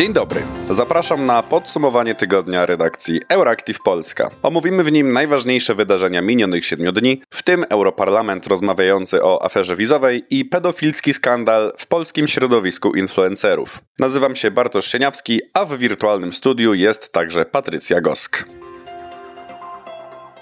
Dzień dobry. Zapraszam na podsumowanie tygodnia redakcji Euractiv Polska. Omówimy w nim najważniejsze wydarzenia minionych siedmiu dni, w tym Europarlament rozmawiający o aferze wizowej i pedofilski skandal w polskim środowisku influencerów. Nazywam się Bartosz Sieniawski, a w wirtualnym studiu jest także Patrycja Gosk.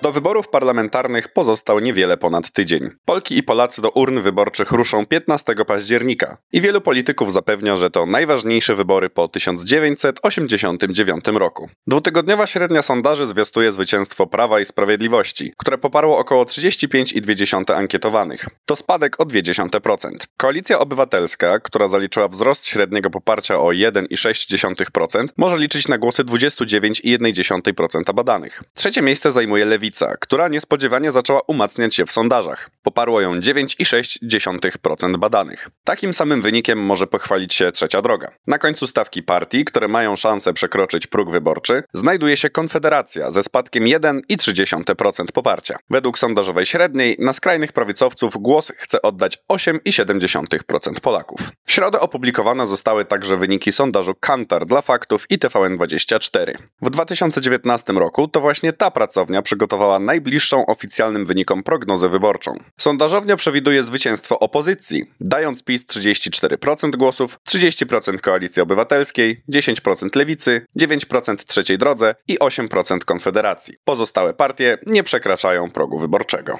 Do wyborów parlamentarnych pozostał niewiele ponad tydzień. Polki i Polacy do urn wyborczych ruszą 15 października i wielu polityków zapewnia, że to najważniejsze wybory po 1989 roku. Dwutygodniowa średnia sondaży zwiastuje zwycięstwo Prawa i Sprawiedliwości, które poparło około 35,2 ankietowanych. To spadek o 0,2%. Koalicja Obywatelska, która zaliczyła wzrost średniego poparcia o 1,6%, może liczyć na głosy 29,1% badanych. Trzecie miejsce zajmuje Lewica Lewica, która niespodziewanie zaczęła umacniać się w sondażach. Poparło ją 9,6% badanych. Takim samym wynikiem może pochwalić się trzecia droga. Na końcu stawki partii, które mają szansę przekroczyć próg wyborczy, znajduje się Konfederacja ze spadkiem 1,3% poparcia. Według sondażowej średniej na skrajnych prawicowców głos chce oddać 8,7% Polaków. W środę opublikowane zostały także wyniki sondażu Kantar dla faktów i TVN24. W 2019 roku to właśnie ta pracownia przygotowała najbliższą oficjalnym wynikom prognozę wyborczą. Sondażownia przewiduje zwycięstwo opozycji, dając PiS 34% głosów, 30% Koalicji Obywatelskiej, 10% Lewicy, 9% Trzeciej Drodze i 8% Konfederacji. Pozostałe partie nie przekraczają progu wyborczego.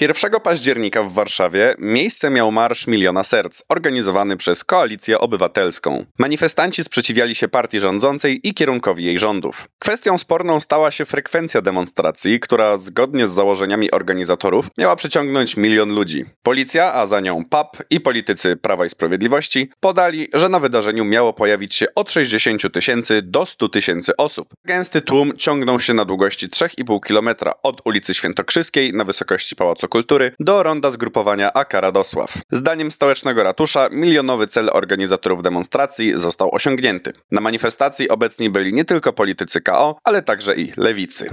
1 października w Warszawie miejsce miał Marsz Miliona Serc, organizowany przez Koalicję Obywatelską. Manifestanci sprzeciwiali się partii rządzącej i kierunkowi jej rządów. Kwestią sporną stała się frekwencja demonstracji, która zgodnie z założeniami organizatorów miała przyciągnąć milion ludzi. Policja, a za nią PAP i politycy Prawa i Sprawiedliwości podali, że na wydarzeniu miało pojawić się od 60 tysięcy do 100 tysięcy osób. Gęsty tłum ciągnął się na długości 3,5 km od ulicy Świętokrzyskiej na wysokości Pałacu Kultury do ronda zgrupowania AK Radosław. Zdaniem stołecznego ratusza milionowy cel organizatorów demonstracji został osiągnięty. Na manifestacji obecni byli nie tylko politycy KO, ale także i lewicy.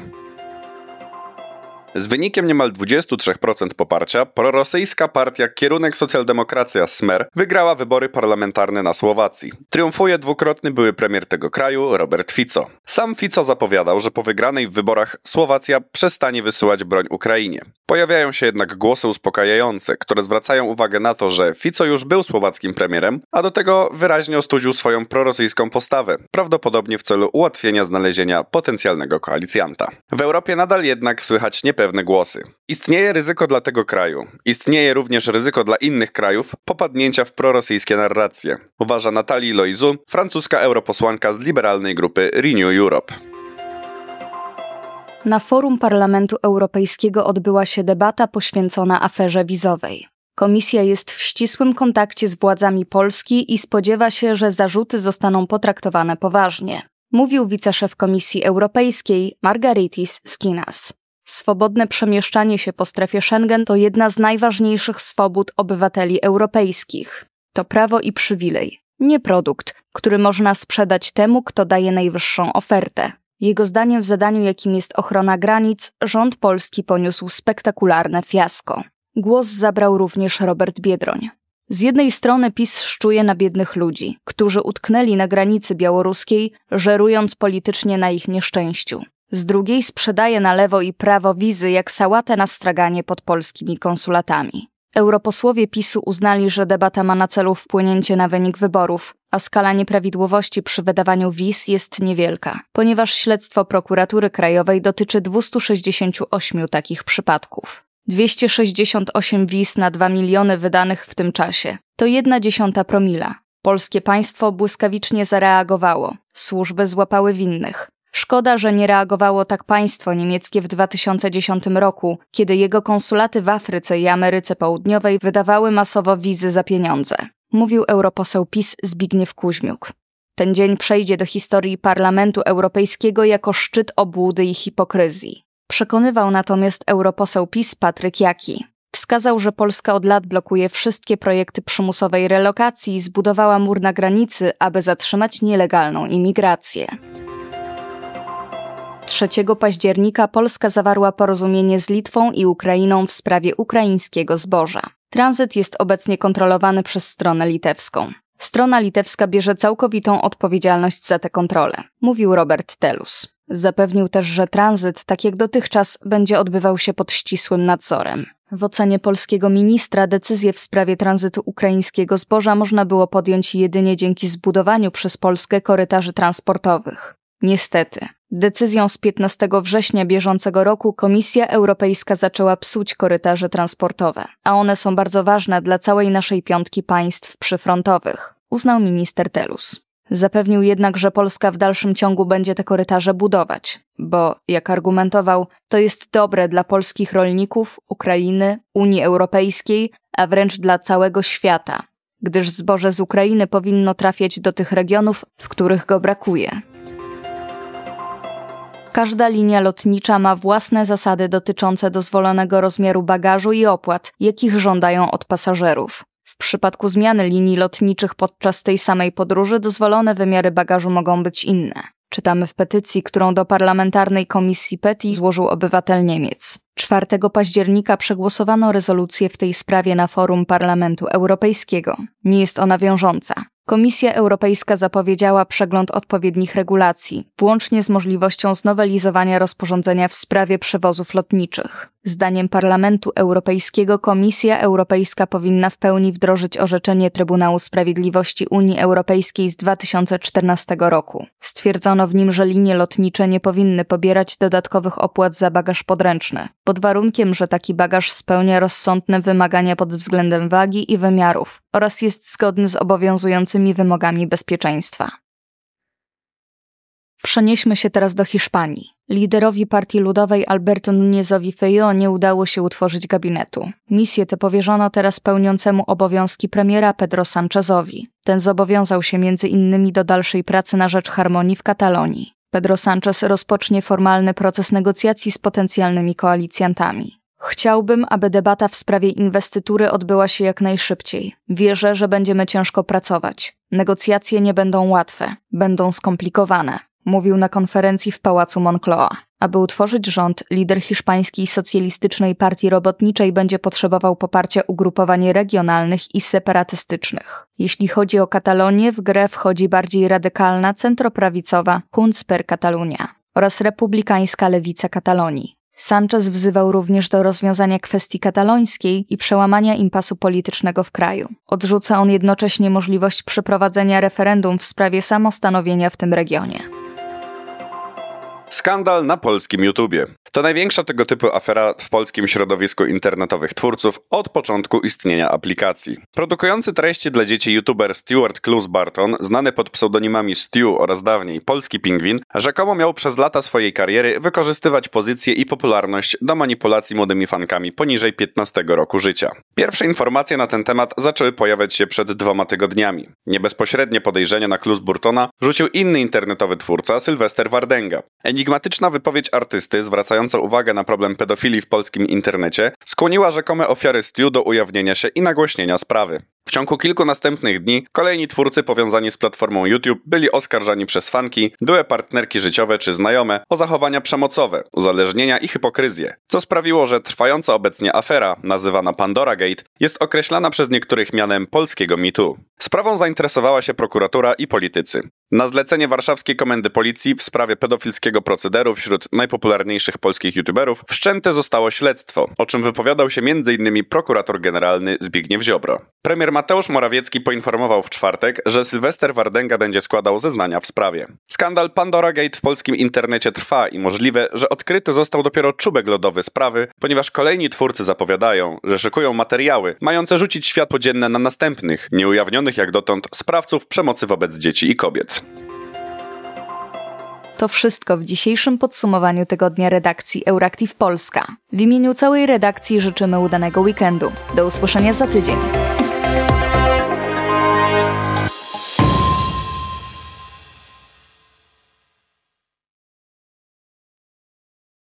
Z wynikiem niemal 23% poparcia prorosyjska partia Kierunek Socjaldemokracja Smer wygrała wybory parlamentarne na Słowacji. Triumfuje dwukrotny były premier tego kraju Robert Fico. Sam Fico zapowiadał, że po wygranej w wyborach Słowacja przestanie wysyłać broń Ukrainie. Pojawiają się jednak głosy uspokajające, które zwracają uwagę na to, że Fico już był słowackim premierem, a do tego wyraźnie ostudził swoją prorosyjską postawę, prawdopodobnie w celu ułatwienia znalezienia potencjalnego koalicjanta. W Europie nadal jednak słychać niepewność pewne głosy. Istnieje ryzyko dla tego kraju. Istnieje również ryzyko dla innych krajów popadnięcia w prorosyjskie narracje, uważa Natalie Loizu, francuska europosłanka z liberalnej grupy Renew Europe. Na forum Parlamentu Europejskiego odbyła się debata poświęcona aferze wizowej. Komisja jest w ścisłym kontakcie z władzami Polski i spodziewa się, że zarzuty zostaną potraktowane poważnie, mówił wiceszef Komisji Europejskiej Margaritis Skinas. Swobodne przemieszczanie się po strefie Schengen to jedna z najważniejszych swobód obywateli europejskich. To prawo i przywilej, nie produkt, który można sprzedać temu, kto daje najwyższą ofertę. Jego zdaniem w zadaniu, jakim jest ochrona granic, rząd polski poniósł spektakularne fiasko. Głos zabrał również Robert Biedroń. Z jednej strony PiS szczuje na biednych ludzi, którzy utknęli na granicy białoruskiej, żerując politycznie na ich nieszczęściu z drugiej sprzedaje na lewo i prawo wizy jak sałatę na straganie pod polskimi konsulatami. Europosłowie PiSu uznali, że debata ma na celu wpłynięcie na wynik wyborów, a skala nieprawidłowości przy wydawaniu wiz jest niewielka, ponieważ śledztwo prokuratury krajowej dotyczy 268 takich przypadków. 268 wiz na 2 miliony wydanych w tym czasie. To jedna dziesiąta promila. Polskie państwo błyskawicznie zareagowało. Służby złapały winnych. Szkoda, że nie reagowało tak państwo niemieckie w 2010 roku, kiedy jego konsulaty w Afryce i Ameryce Południowej wydawały masowo wizy za pieniądze. Mówił europoseł PiS Zbigniew Kuźmiuk. Ten dzień przejdzie do historii Parlamentu Europejskiego jako szczyt obłudy i hipokryzji. Przekonywał natomiast europoseł PiS Patryk Jaki. Wskazał, że Polska od lat blokuje wszystkie projekty przymusowej relokacji i zbudowała mur na granicy, aby zatrzymać nielegalną imigrację. 3 października Polska zawarła porozumienie z Litwą i Ukrainą w sprawie ukraińskiego zboża. Tranzyt jest obecnie kontrolowany przez stronę litewską. Strona litewska bierze całkowitą odpowiedzialność za tę kontrolę, mówił Robert Telus. Zapewnił też, że tranzyt, tak jak dotychczas, będzie odbywał się pod ścisłym nadzorem. W ocenie polskiego ministra decyzję w sprawie tranzytu ukraińskiego zboża można było podjąć jedynie dzięki zbudowaniu przez Polskę korytarzy transportowych. Niestety, decyzją z 15 września bieżącego roku Komisja Europejska zaczęła psuć korytarze transportowe, a one są bardzo ważne dla całej naszej piątki państw przyfrontowych, uznał minister Telus. Zapewnił jednak, że Polska w dalszym ciągu będzie te korytarze budować, bo, jak argumentował, to jest dobre dla polskich rolników, Ukrainy, Unii Europejskiej, a wręcz dla całego świata, gdyż zboże z Ukrainy powinno trafiać do tych regionów, w których go brakuje. Każda linia lotnicza ma własne zasady dotyczące dozwolonego rozmiaru bagażu i opłat, jakich żądają od pasażerów. W przypadku zmiany linii lotniczych podczas tej samej podróży dozwolone wymiary bagażu mogą być inne. Czytamy w petycji, którą do parlamentarnej komisji PETI złożył obywatel Niemiec. 4 października przegłosowano rezolucję w tej sprawie na forum Parlamentu Europejskiego. Nie jest ona wiążąca. Komisja Europejska zapowiedziała przegląd odpowiednich regulacji, włącznie z możliwością znowelizowania rozporządzenia w sprawie przewozów lotniczych. Zdaniem Parlamentu Europejskiego Komisja Europejska powinna w pełni wdrożyć orzeczenie Trybunału Sprawiedliwości Unii Europejskiej z 2014 roku. Stwierdzono w nim, że linie lotnicze nie powinny pobierać dodatkowych opłat za bagaż podręczny, pod warunkiem, że taki bagaż spełnia rozsądne wymagania pod względem wagi i wymiarów oraz jest zgodny z obowiązującymi wymogami bezpieczeństwa. Przenieśmy się teraz do Hiszpanii. Liderowi Partii Ludowej Alberto Núñezowi Feijó nie udało się utworzyć gabinetu. Misję tę powierzono teraz pełniącemu obowiązki premiera Pedro Sánchezowi. Ten zobowiązał się między innymi do dalszej pracy na rzecz harmonii w Katalonii. Pedro Sánchez rozpocznie formalny proces negocjacji z potencjalnymi koalicjantami. Chciałbym, aby debata w sprawie inwestytury odbyła się jak najszybciej. Wierzę, że będziemy ciężko pracować. Negocjacje nie będą łatwe, będą skomplikowane mówił na konferencji w pałacu Moncloa. Aby utworzyć rząd, lider hiszpańskiej socjalistycznej partii robotniczej będzie potrzebował poparcia ugrupowań regionalnych i separatystycznych. Jeśli chodzi o Katalonię, w grę wchodzi bardziej radykalna centroprawicowa Junts per Catalunya oraz republikańska lewica Katalonii. Sanchez wzywał również do rozwiązania kwestii katalońskiej i przełamania impasu politycznego w kraju. Odrzuca on jednocześnie możliwość przeprowadzenia referendum w sprawie samostanowienia w tym regionie. Skandal na polskim YouTubie. To największa tego typu afera w polskim środowisku internetowych twórców od początku istnienia aplikacji. Produkujący treści dla dzieci youtuber Stuart Clues Barton, znany pod pseudonimami Stu oraz dawniej Polski Pingwin, rzekomo miał przez lata swojej kariery wykorzystywać pozycję i popularność do manipulacji młodymi fankami poniżej 15 roku życia. Pierwsze informacje na ten temat zaczęły pojawiać się przed dwoma tygodniami. Niebezpośrednie podejrzenie na Clues Burtona rzucił inny internetowy twórca Sylwester Wardenga. Enigmatyczna wypowiedź artysty zwracająca uwagę na problem pedofilii w polskim internecie skłoniła rzekome ofiary Stu do ujawnienia się i nagłośnienia sprawy. W ciągu kilku następnych dni kolejni twórcy powiązani z platformą YouTube byli oskarżani przez fanki, były partnerki życiowe czy znajome o zachowania przemocowe, uzależnienia i hipokryzję, co sprawiło, że trwająca obecnie afera, nazywana Pandora Gate, jest określana przez niektórych mianem polskiego mitu. Sprawą zainteresowała się prokuratura i politycy. Na zlecenie warszawskiej komendy policji w sprawie pedofilskiego procederu wśród najpopularniejszych polskich youtuberów wszczęte zostało śledztwo, o czym wypowiadał się m.in. prokurator generalny Zbigniew Ziobro. Premier Mateusz Morawiecki poinformował w czwartek, że Sylwester Wardenga będzie składał zeznania w sprawie. Skandal Pandora Gate w polskim internecie trwa i możliwe, że odkryty został dopiero czubek lodowy sprawy, ponieważ kolejni twórcy zapowiadają, że szykują materiały mające rzucić światło dzienne na następnych, nieujawnionych jak dotąd sprawców przemocy wobec dzieci i kobiet. To wszystko w dzisiejszym podsumowaniu tygodnia redakcji Euractiv Polska. W imieniu całej redakcji życzymy udanego weekendu. Do usłyszenia za tydzień.